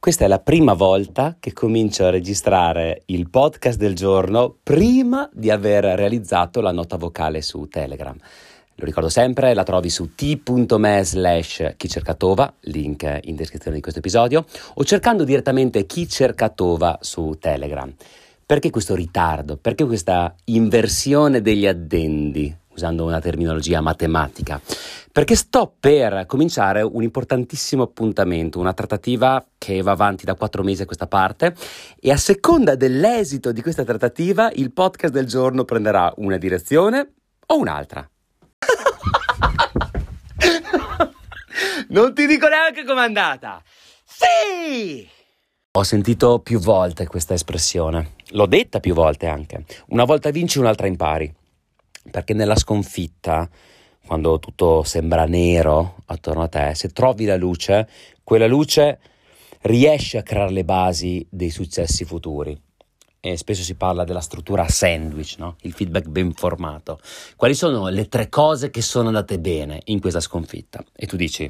Questa è la prima volta che comincio a registrare il podcast del giorno prima di aver realizzato la nota vocale su Telegram. Lo ricordo sempre, la trovi su t.me slash chi cerca Tova, link in descrizione di questo episodio, o cercando direttamente chi cerca Tova su Telegram. Perché questo ritardo? Perché questa inversione degli addendi, usando una terminologia matematica? perché sto per cominciare un importantissimo appuntamento, una trattativa che va avanti da quattro mesi a questa parte e a seconda dell'esito di questa trattativa il podcast del giorno prenderà una direzione o un'altra. non ti dico neanche com'è andata. Sì! Ho sentito più volte questa espressione, l'ho detta più volte anche. Una volta vinci, un'altra impari. Perché nella sconfitta quando tutto sembra nero attorno a te, se trovi la luce, quella luce riesce a creare le basi dei successi futuri. E spesso si parla della struttura sandwich, no? il feedback ben formato. Quali sono le tre cose che sono andate bene in questa sconfitta? E tu dici,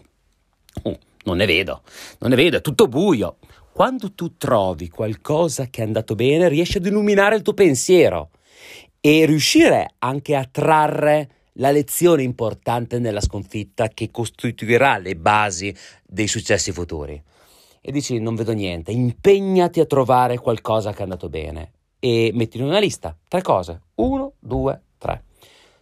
oh, non ne vedo, non ne vedo, è tutto buio. Quando tu trovi qualcosa che è andato bene, riesci ad illuminare il tuo pensiero e riuscire anche a trarre la lezione importante nella sconfitta che costituirà le basi dei successi futuri. E dici non vedo niente, impegnati a trovare qualcosa che è andato bene e metti in una lista tre cose, uno, due, tre.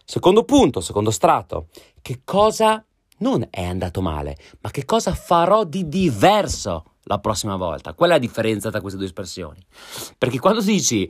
Secondo punto, secondo strato, che cosa non è andato male, ma che cosa farò di diverso la prossima volta? Qual è la differenza tra queste due espressioni? Perché quando dici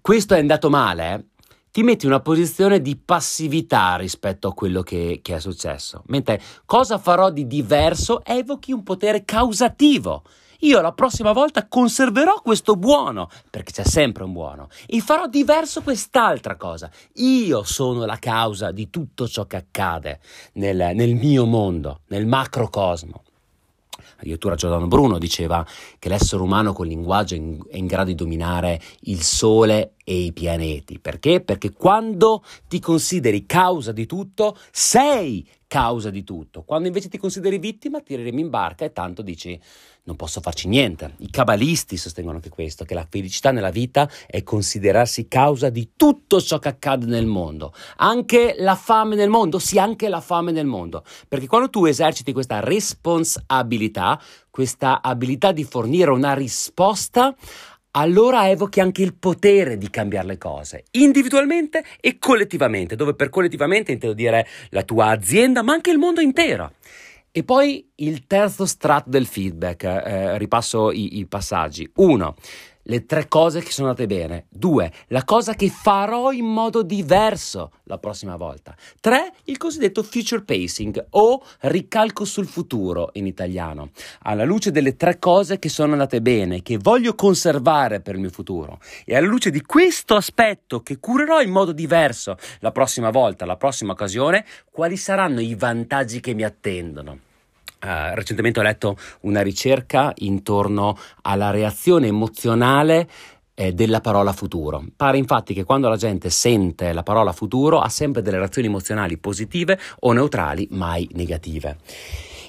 questo è andato male, ti metti in una posizione di passività rispetto a quello che, che è successo. Mentre cosa farò di diverso evochi un potere causativo. Io la prossima volta conserverò questo buono, perché c'è sempre un buono, e farò diverso quest'altra cosa. Io sono la causa di tutto ciò che accade nel, nel mio mondo, nel macrocosmo. Addirittura Giordano Bruno diceva che l'essere umano col linguaggio è in, è in grado di dominare il sole e i pianeti. Perché? Perché quando ti consideri causa di tutto, sei causa di tutto. Quando invece ti consideri vittima, tireremo in barca e tanto dici non posso farci niente. I cabalisti sostengono anche questo, che la felicità nella vita è considerarsi causa di tutto ciò che accade nel mondo. Anche la fame nel mondo, sì, anche la fame nel mondo. Perché quando tu eserciti questa responsabilità, questa abilità di fornire una risposta, allora evochi anche il potere di cambiare le cose, individualmente e collettivamente, dove per collettivamente intendo dire la tua azienda, ma anche il mondo intero. E poi il terzo strato del feedback, eh, ripasso i, i passaggi. Uno, le tre cose che sono andate bene. Due, la cosa che farò in modo diverso la prossima volta. Tre, il cosiddetto future pacing o ricalco sul futuro in italiano. Alla luce delle tre cose che sono andate bene, che voglio conservare per il mio futuro. E alla luce di questo aspetto che curerò in modo diverso la prossima volta, la prossima occasione, quali saranno i vantaggi che mi attendono? Uh, recentemente ho letto una ricerca intorno alla reazione emozionale eh, della parola futuro. Pare infatti che quando la gente sente la parola futuro ha sempre delle reazioni emozionali positive o neutrali, mai negative.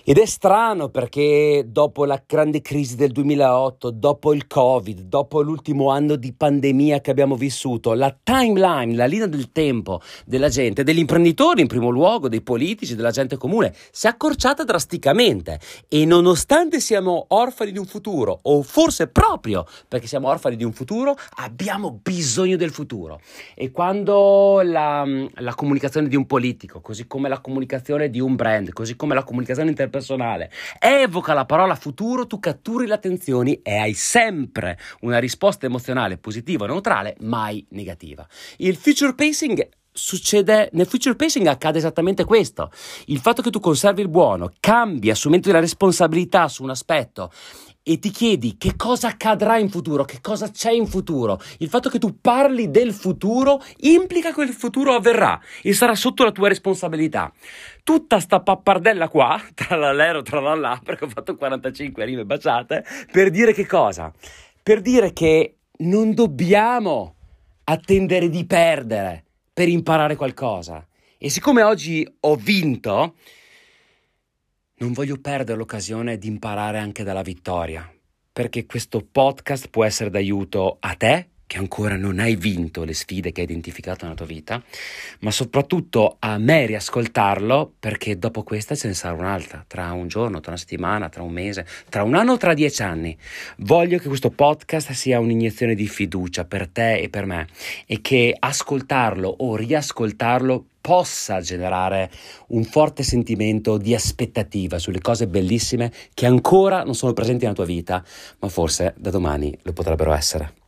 Ed è strano perché dopo la grande crisi del 2008, dopo il Covid, dopo l'ultimo anno di pandemia che abbiamo vissuto, la timeline, la linea del tempo della gente, degli imprenditori in primo luogo, dei politici, della gente comune, si è accorciata drasticamente. E nonostante siamo orfani di un futuro, o forse proprio perché siamo orfani di un futuro, abbiamo bisogno del futuro. E quando la, la comunicazione di un politico, così come la comunicazione di un brand, così come la comunicazione interpersonale, personale. Evoca la parola futuro, tu catturi le attenzioni e hai sempre una risposta emozionale positiva o neutrale, mai negativa. Il future pacing succede nel future pacing accade esattamente questo. Il fatto che tu conservi il buono, cambi assumendo la responsabilità su un aspetto e ti chiedi che cosa accadrà in futuro, che cosa c'è in futuro. Il fatto che tu parli del futuro implica che il futuro avverrà e sarà sotto la tua responsabilità. Tutta sta pappardella qua, tra l'allero, tra l'allà, perché ho fatto 45 rime baciate, per dire che cosa? Per dire che non dobbiamo attendere di perdere per imparare qualcosa. E siccome oggi ho vinto, non voglio perdere l'occasione di imparare anche dalla vittoria, perché questo podcast può essere d'aiuto a te che ancora non hai vinto le sfide che hai identificato nella tua vita, ma soprattutto a me riascoltarlo perché dopo questa ce ne sarà un'altra, tra un giorno, tra una settimana, tra un mese, tra un anno tra dieci anni. Voglio che questo podcast sia un'iniezione di fiducia per te e per me e che ascoltarlo o riascoltarlo possa generare un forte sentimento di aspettativa sulle cose bellissime che ancora non sono presenti nella tua vita, ma forse da domani lo potrebbero essere.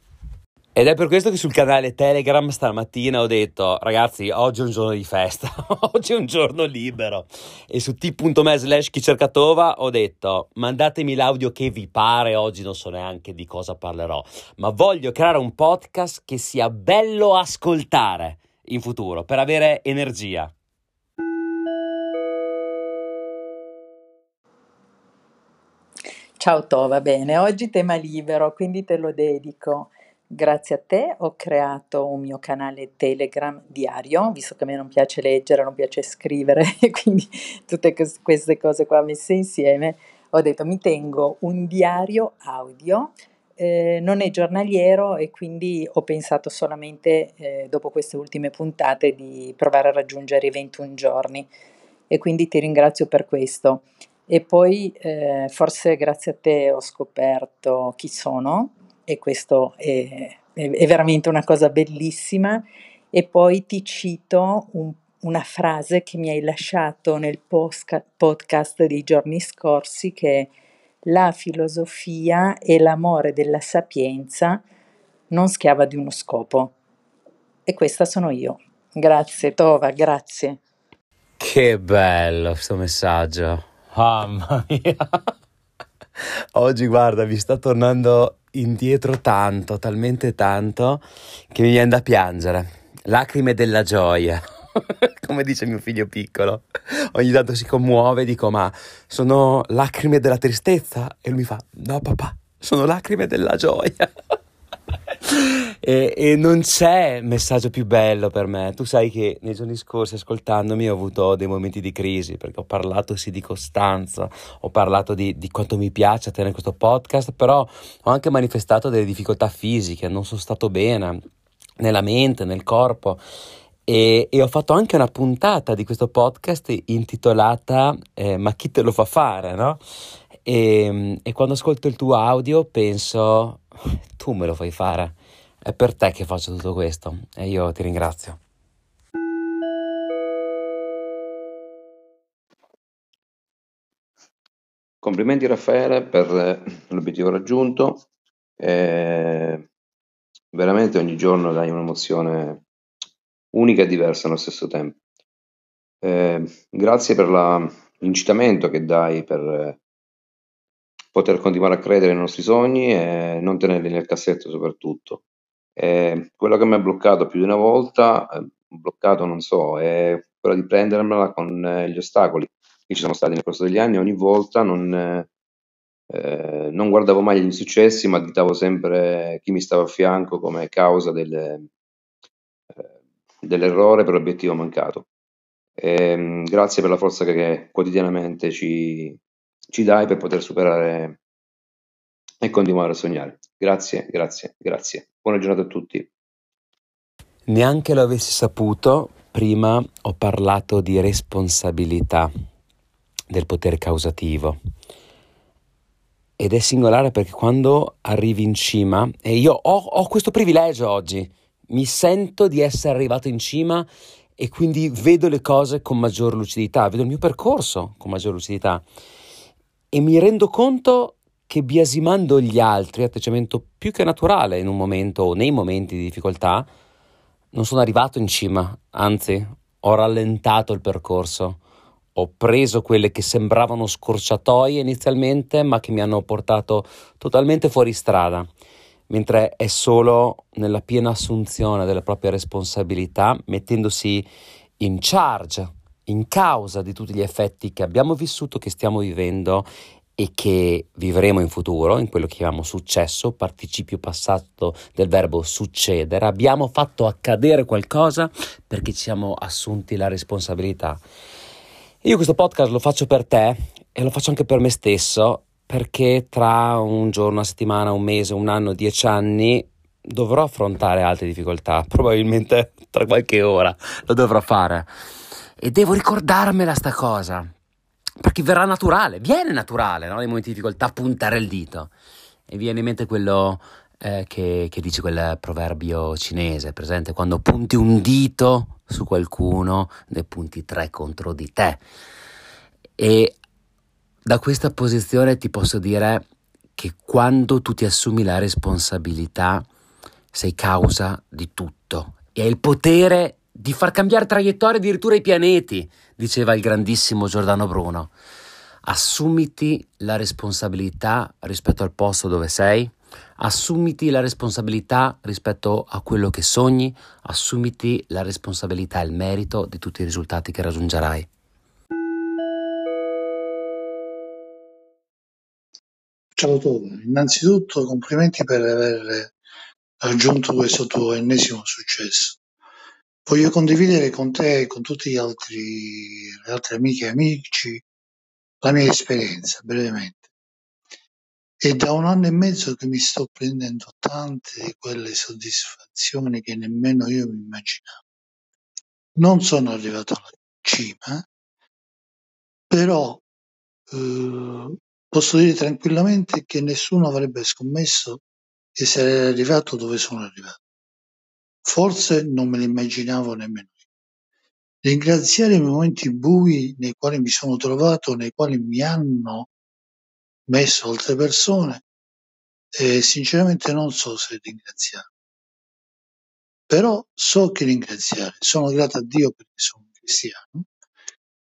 Ed è per questo che sul canale Telegram stamattina ho detto, ragazzi, oggi è un giorno di festa, oggi è un giorno libero. E su t.me slash chicercatova ho detto, mandatemi l'audio che vi pare, oggi non so neanche di cosa parlerò, ma voglio creare un podcast che sia bello ascoltare in futuro, per avere energia. Ciao Tova, bene, oggi tema libero, quindi te lo dedico. Grazie a te ho creato un mio canale Telegram diario, visto che a me non piace leggere, non piace scrivere, quindi tutte queste cose qua messe insieme, ho detto mi tengo un diario audio, eh, non è giornaliero e quindi ho pensato solamente eh, dopo queste ultime puntate di provare a raggiungere i 21 giorni e quindi ti ringrazio per questo. E poi eh, forse grazie a te ho scoperto chi sono e questo è, è, è veramente una cosa bellissima. E poi ti cito un, una frase che mi hai lasciato nel posca, podcast dei giorni scorsi che è la filosofia è l'amore della sapienza, non schiava di uno scopo. E questa sono io. Grazie Tova, grazie. Che bello questo messaggio. Mamma mia. Oggi guarda, mi sta tornando indietro tanto, talmente tanto, che mi viene da piangere. Lacrime della gioia, come dice mio figlio piccolo. Ogni tanto si commuove e dico, ma sono lacrime della tristezza? E lui mi fa, no papà, sono lacrime della gioia. e, e, non c'è messaggio più bello per me. Tu sai che nei giorni scorsi, ascoltandomi, ho avuto dei momenti di crisi perché ho parlato sì di costanza, ho parlato di, di quanto mi piace tenere questo podcast, però ho anche manifestato delle difficoltà fisiche, non sono stato bene nella mente, nel corpo. E, e, ho fatto anche una puntata di questo podcast intitolata eh, Ma chi te lo fa fare, no? E, e quando ascolto il tuo audio penso, tu me lo fai fare, è per te che faccio tutto questo e io ti ringrazio. Complimenti Raffaele per eh, l'obiettivo raggiunto. Eh, veramente ogni giorno dai un'emozione unica e diversa allo stesso tempo. Eh, grazie per la, l'incitamento che dai per eh, poter continuare a credere nei nostri sogni e non tenerli nel cassetto soprattutto. Eh, quello che mi ha bloccato più di una volta, eh, bloccato non so, è quello di prendermela con eh, gli ostacoli che ci sono stati nel corso degli anni. Ogni volta non, eh, non guardavo mai gli insuccessi, ma additavo sempre chi mi stava a fianco come causa del, eh, dell'errore per l'obiettivo mancato. Eh, grazie per la forza che, che quotidianamente ci, ci dai per poter superare e continuare a sognare. Grazie, grazie, grazie. Buona giornata a tutti. Neanche lo avessi saputo, prima ho parlato di responsabilità del potere causativo. Ed è singolare perché quando arrivi in cima, e io ho, ho questo privilegio oggi, mi sento di essere arrivato in cima e quindi vedo le cose con maggior lucidità, vedo il mio percorso con maggior lucidità e mi rendo conto che biasimando gli altri, atteggiamento più che naturale in un momento o nei momenti di difficoltà, non sono arrivato in cima, anzi ho rallentato il percorso, ho preso quelle che sembravano scorciatoie inizialmente ma che mi hanno portato totalmente fuori strada, mentre è solo nella piena assunzione della propria responsabilità, mettendosi in charge in causa di tutti gli effetti che abbiamo vissuto, che stiamo vivendo e che vivremo in futuro, in quello che chiamiamo successo, participio passato del verbo succedere, abbiamo fatto accadere qualcosa perché ci siamo assunti la responsabilità. Io questo podcast lo faccio per te e lo faccio anche per me stesso perché tra un giorno, una settimana, un mese, un anno, dieci anni dovrò affrontare altre difficoltà, probabilmente tra qualche ora lo dovrò fare. E devo ricordarmela sta cosa perché verrà naturale, viene naturale no? nei momenti di difficoltà puntare il dito. E viene in mente quello eh, che, che dice quel proverbio cinese, presente? Quando punti un dito su qualcuno ne punti tre contro di te. E da questa posizione ti posso dire che quando tu ti assumi la responsabilità sei causa di tutto. E hai il potere di far cambiare traiettoria addirittura i pianeti, diceva il grandissimo Giordano Bruno. Assumiti la responsabilità rispetto al posto dove sei, assumiti la responsabilità rispetto a quello che sogni, assumiti la responsabilità e il merito di tutti i risultati che raggiungerai. Ciao Tone, innanzitutto complimenti per aver raggiunto questo tuo ennesimo successo. Voglio condividere con te e con tutti gli altri, le altre amiche e amici la mia esperienza brevemente. È da un anno e mezzo che mi sto prendendo tante di quelle soddisfazioni che nemmeno io mi immaginavo. Non sono arrivato alla cima, però eh, Posso dire tranquillamente che nessuno avrebbe scommesso che sarei arrivato dove sono arrivato. Forse non me lo immaginavo nemmeno. Ringraziare i momenti bui nei quali mi sono trovato, nei quali mi hanno messo altre persone, e sinceramente non so se ringraziare. Però so che ringraziare. Sono grato a Dio perché sono cristiano.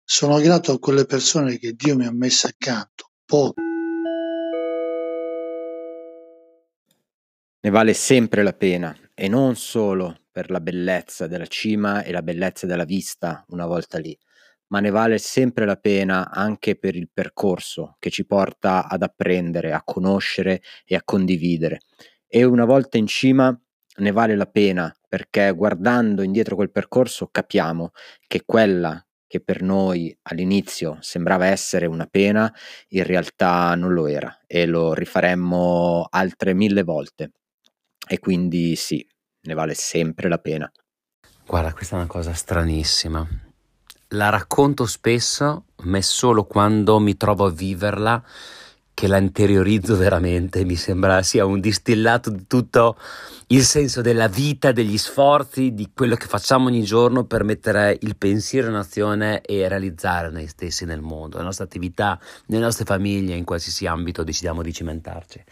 Sono grato a quelle persone che Dio mi ha messo accanto poco. Ne vale sempre la pena e non solo per la bellezza della cima e la bellezza della vista una volta lì, ma ne vale sempre la pena anche per il percorso che ci porta ad apprendere, a conoscere e a condividere. E una volta in cima ne vale la pena perché guardando indietro quel percorso capiamo che quella che per noi all'inizio sembrava essere una pena, in realtà non lo era e lo rifaremmo altre mille volte. E quindi sì, ne vale sempre la pena. Guarda, questa è una cosa stranissima. La racconto spesso, ma è solo quando mi trovo a viverla che la interiorizzo veramente, mi sembra sia un distillato di tutto il senso della vita, degli sforzi, di quello che facciamo ogni giorno per mettere il pensiero in azione e realizzare noi stessi nel mondo, la nostra attività, nelle nostre famiglie, in qualsiasi ambito decidiamo di cimentarci.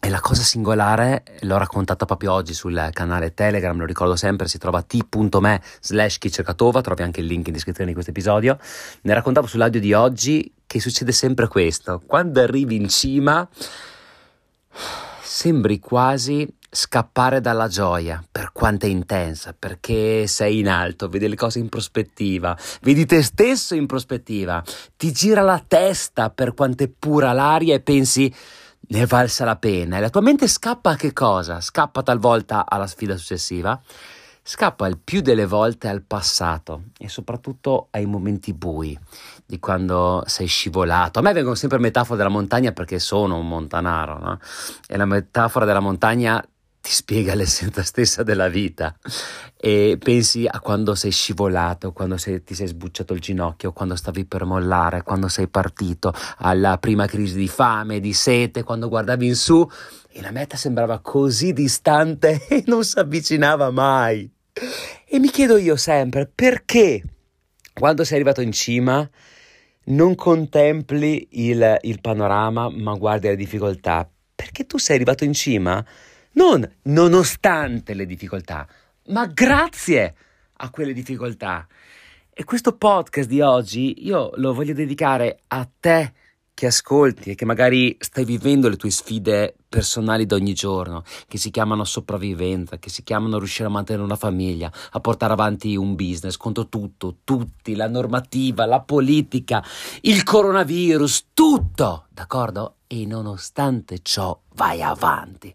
E la cosa singolare, l'ho raccontata proprio oggi sul canale Telegram, lo ricordo sempre, si trova t.me slash chicercatova, trovi anche il link in descrizione di questo episodio. Ne raccontavo sull'audio di oggi che succede sempre questo. Quando arrivi in cima, sembri quasi scappare dalla gioia per quanto è intensa, perché sei in alto, vedi le cose in prospettiva, vedi te stesso in prospettiva, ti gira la testa per quanto è pura l'aria e pensi ne è valsa la pena e la tua mente scappa a che cosa? Scappa talvolta alla sfida successiva, scappa il più delle volte al passato e soprattutto ai momenti bui di quando sei scivolato. A me vengono sempre metafore della montagna perché sono un montanaro, no? E la metafora della montagna ti spiega l'essenza stessa della vita e pensi a quando sei scivolato, quando sei, ti sei sbucciato il ginocchio, quando stavi per mollare, quando sei partito, alla prima crisi di fame, di sete, quando guardavi in su e la meta sembrava così distante e non si avvicinava mai. E mi chiedo io sempre perché quando sei arrivato in cima non contempli il, il panorama ma guardi le difficoltà. Perché tu sei arrivato in cima non nonostante le difficoltà, ma grazie a quelle difficoltà. E questo podcast di oggi io lo voglio dedicare a te che ascolti e che magari stai vivendo le tue sfide personali di ogni giorno, che si chiamano sopravvivenza, che si chiamano riuscire a mantenere una famiglia, a portare avanti un business contro tutto, tutti, la normativa, la politica, il coronavirus, tutto, d'accordo? E nonostante ciò vai avanti.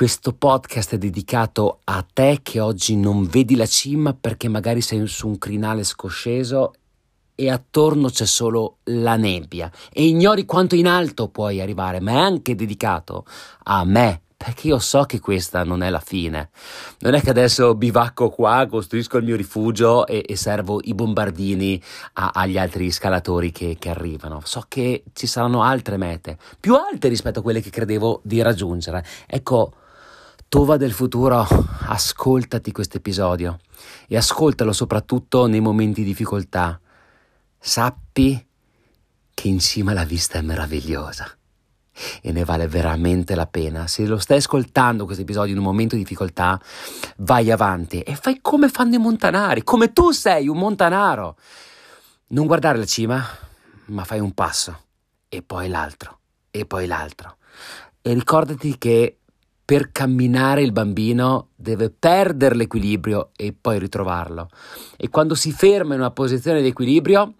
Questo podcast è dedicato a te che oggi non vedi la cima perché magari sei su un crinale scosceso e attorno c'è solo la nebbia e ignori quanto in alto puoi arrivare, ma è anche dedicato a me, perché io so che questa non è la fine. Non è che adesso bivacco qua, costruisco il mio rifugio e, e servo i bombardini a, agli altri scalatori che, che, arrivano. So che ci saranno altre mete, più alte rispetto a quelle che credevo di raggiungere. Ecco, Tova del futuro, ascoltati questo episodio e ascoltalo soprattutto nei momenti di difficoltà. Sappi che in cima la vista è meravigliosa e ne vale veramente la pena. Se lo stai ascoltando questo episodio in un momento di difficoltà, vai avanti e fai come fanno i montanari, come tu sei un montanaro. Non guardare la cima, ma fai un passo e poi l'altro e poi l'altro. E ricordati che per camminare il bambino deve perdere l'equilibrio e poi ritrovarlo. E quando si ferma in una posizione di equilibrio,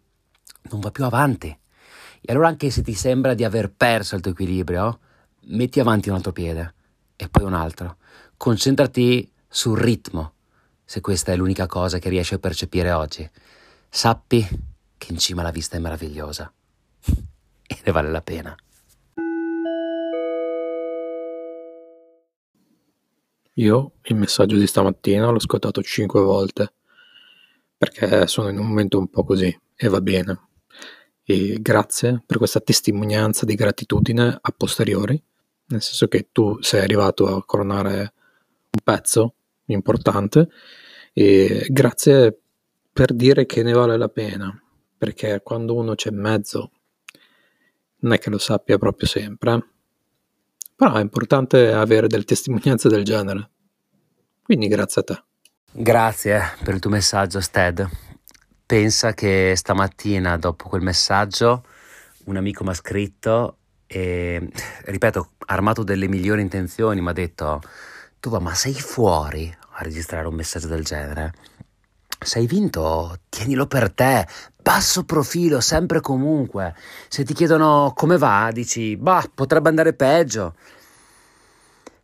non va più avanti e allora anche se ti sembra di aver perso il tuo equilibrio, metti avanti un altro piede e poi un altro. Concentrati sul ritmo, se questa è l'unica cosa che riesci a percepire oggi. Sappi che in cima la vista è meravigliosa e ne vale la pena. Io il messaggio di stamattina l'ho ascoltato cinque volte perché sono in un momento un po' così e va bene. E grazie per questa testimonianza di gratitudine a posteriori, nel senso che tu sei arrivato a coronare un pezzo importante e grazie per dire che ne vale la pena, perché quando uno c'è in mezzo non è che lo sappia proprio sempre, però è importante avere delle testimonianze del genere. Quindi grazie a te. Grazie per il tuo messaggio, Sted. Pensa che stamattina, dopo quel messaggio, un amico mi ha scritto e, ripeto, armato delle migliori intenzioni, mi ha detto, tu ma sei fuori a registrare un messaggio del genere? Se hai vinto, tienilo per te, basso profilo, sempre comunque. Se ti chiedono come va, dici, bah, potrebbe andare peggio.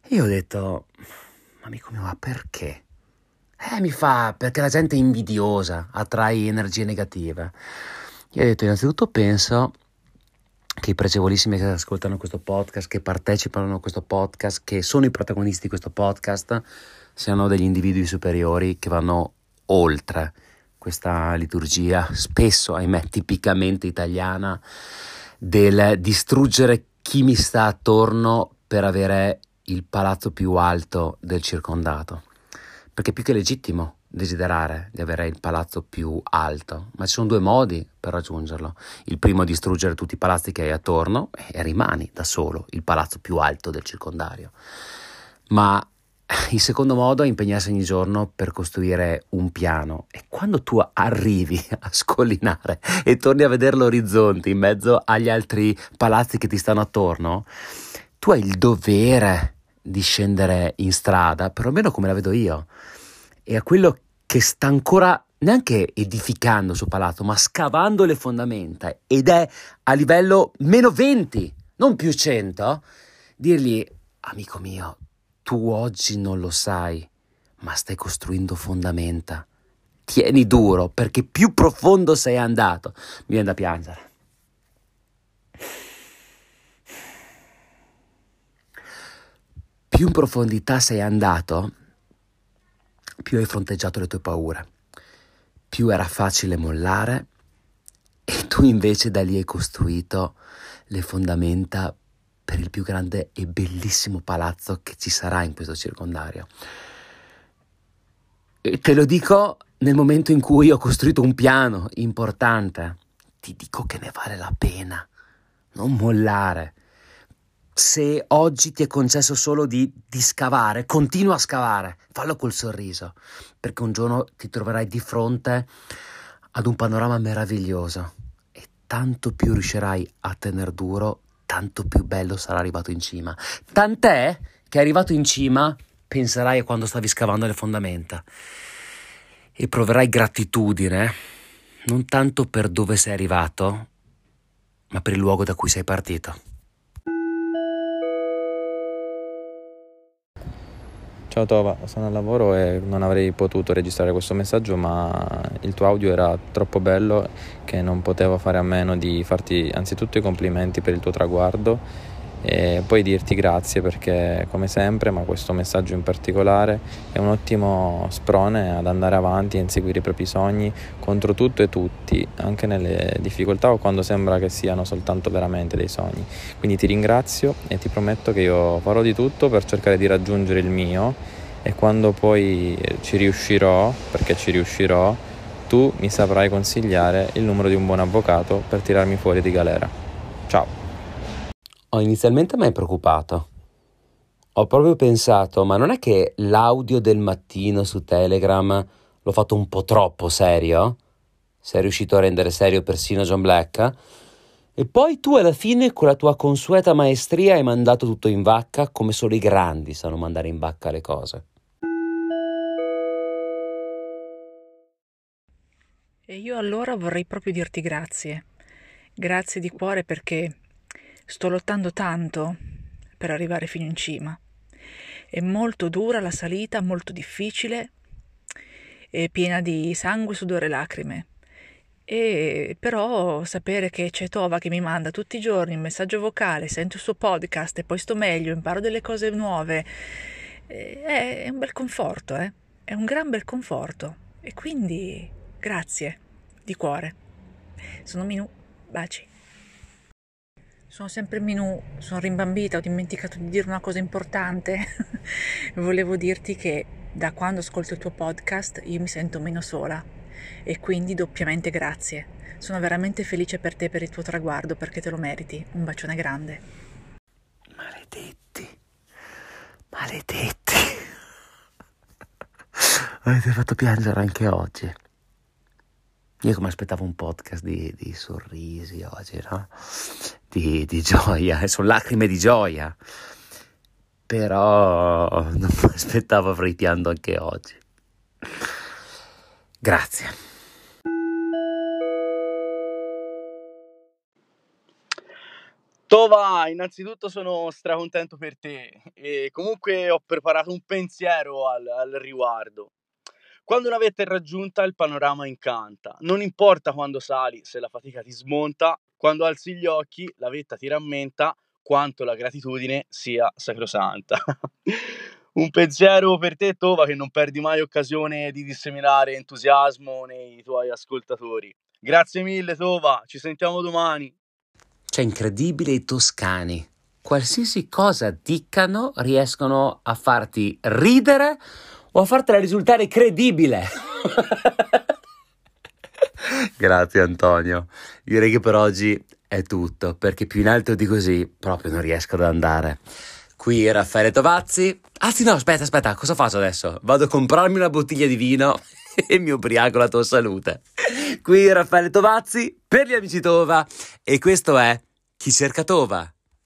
Io ho detto, amico mio, ma perché? Eh, mi fa perché la gente è invidiosa, attrae energie negative. Io ho detto, innanzitutto penso che i pregevolissimi che ascoltano questo podcast, che partecipano a questo podcast, che sono i protagonisti di questo podcast, siano degli individui superiori che vanno oltre questa liturgia, spesso, ahimè, tipicamente italiana, del distruggere chi mi sta attorno per avere il palazzo più alto del circondato perché è più che legittimo desiderare di avere il palazzo più alto, ma ci sono due modi per raggiungerlo. Il primo è distruggere tutti i palazzi che hai attorno e rimani da solo il palazzo più alto del circondario. Ma il secondo modo è impegnarsi ogni giorno per costruire un piano. E quando tu arrivi a scollinare e torni a vedere l'orizzonte in mezzo agli altri palazzi che ti stanno attorno, tu hai il dovere di scendere in strada, perlomeno come la vedo io, e a quello che sta ancora neanche edificando il suo palazzo, ma scavando le fondamenta. Ed è a livello meno 20, non più 100, dirgli, amico mio, tu oggi non lo sai, ma stai costruendo fondamenta. Tieni duro perché più profondo sei andato. Mi viene da piangere. più in profondità sei andato, più hai fronteggiato le tue paure, più era facile mollare e tu invece da lì hai costruito le fondamenta per il più grande e bellissimo palazzo che ci sarà in questo circondario. E te lo dico nel momento in cui ho costruito un piano importante. Ti dico che ne vale la pena. Non mollare se oggi ti è concesso solo di, di, scavare, continua a scavare, fallo col sorriso, perché un giorno ti troverai di fronte ad un panorama meraviglioso e tanto più riuscirai a tener duro, tanto più bello sarà arrivato in cima. Tant'è che arrivato in cima penserai a quando stavi scavando le fondamenta e proverai gratitudine non tanto per dove sei arrivato, ma per il luogo da cui sei partito. Ciao Tova, sono al lavoro e non avrei potuto registrare questo messaggio, ma il tuo audio era troppo bello che non potevo fare a meno di farti anzitutto i complimenti per il tuo traguardo e poi dirti grazie perché come sempre, ma questo messaggio in particolare è un ottimo sprone ad andare avanti e inseguire i propri sogni contro tutto e tutti, anche nelle difficoltà o quando sembra che siano soltanto veramente dei sogni. Quindi ti ringrazio e ti prometto che io farò di tutto per cercare di raggiungere il mio e quando poi ci riuscirò, perché ci riuscirò, tu mi saprai consigliare il numero di un buon avvocato per tirarmi fuori di galera. Ciao! Ho inizialmente mai preoccupato. Ho proprio pensato, ma non è che l'audio del mattino su Telegram l'ho fatto un po' troppo serio? Sei riuscito a rendere serio persino John Black? E poi tu alla fine con la tua consueta maestria hai mandato tutto in vacca come solo i grandi sanno mandare in vacca le cose. E io allora vorrei proprio dirti grazie. Grazie di cuore perché Sto lottando tanto per arrivare fino in cima. È molto dura la salita, molto difficile, è piena di sangue, sudore e lacrime. E però sapere che c'è Tova che mi manda tutti i giorni un messaggio vocale, sento il suo podcast e poi sto meglio, imparo delle cose nuove, è un bel conforto, eh? È un gran bel conforto. E quindi grazie di cuore. Sono Minu, baci. Sono sempre Minù, sono rimbambita, ho dimenticato di dire una cosa importante. Volevo dirti che da quando ascolto il tuo podcast io mi sento meno sola e quindi doppiamente grazie. Sono veramente felice per te e per il tuo traguardo perché te lo meriti. Un bacione grande. Maledetti. Maledetti. Avete fatto piangere anche oggi. Io come aspettavo un podcast di, di sorrisi oggi, no? Di, di gioia, e sono lacrime di gioia. Però non mi aspettavo avrei pianto anche oggi. Grazie. Tova, innanzitutto sono stracontento per te e comunque ho preparato un pensiero al, al riguardo. Quando una vetta è raggiunta il panorama incanta, non importa quando sali se la fatica ti smonta, quando alzi gli occhi la vetta ti rammenta quanto la gratitudine sia sacrosanta. Un pensiero per te, Tova, che non perdi mai occasione di disseminare entusiasmo nei tuoi ascoltatori. Grazie mille, Tova, ci sentiamo domani. Cioè, incredibile i toscani. Qualsiasi cosa dicano riescono a farti ridere o a fartela risultare credibile. Grazie Antonio. Direi che per oggi è tutto, perché più in alto di così proprio non riesco ad andare. Qui Raffaele Tovazzi. Anzi no, aspetta, aspetta, cosa faccio adesso? Vado a comprarmi una bottiglia di vino e mi ubriaco la tua salute. Qui Raffaele Tovazzi per gli amici Tova e questo è Chi cerca Tova.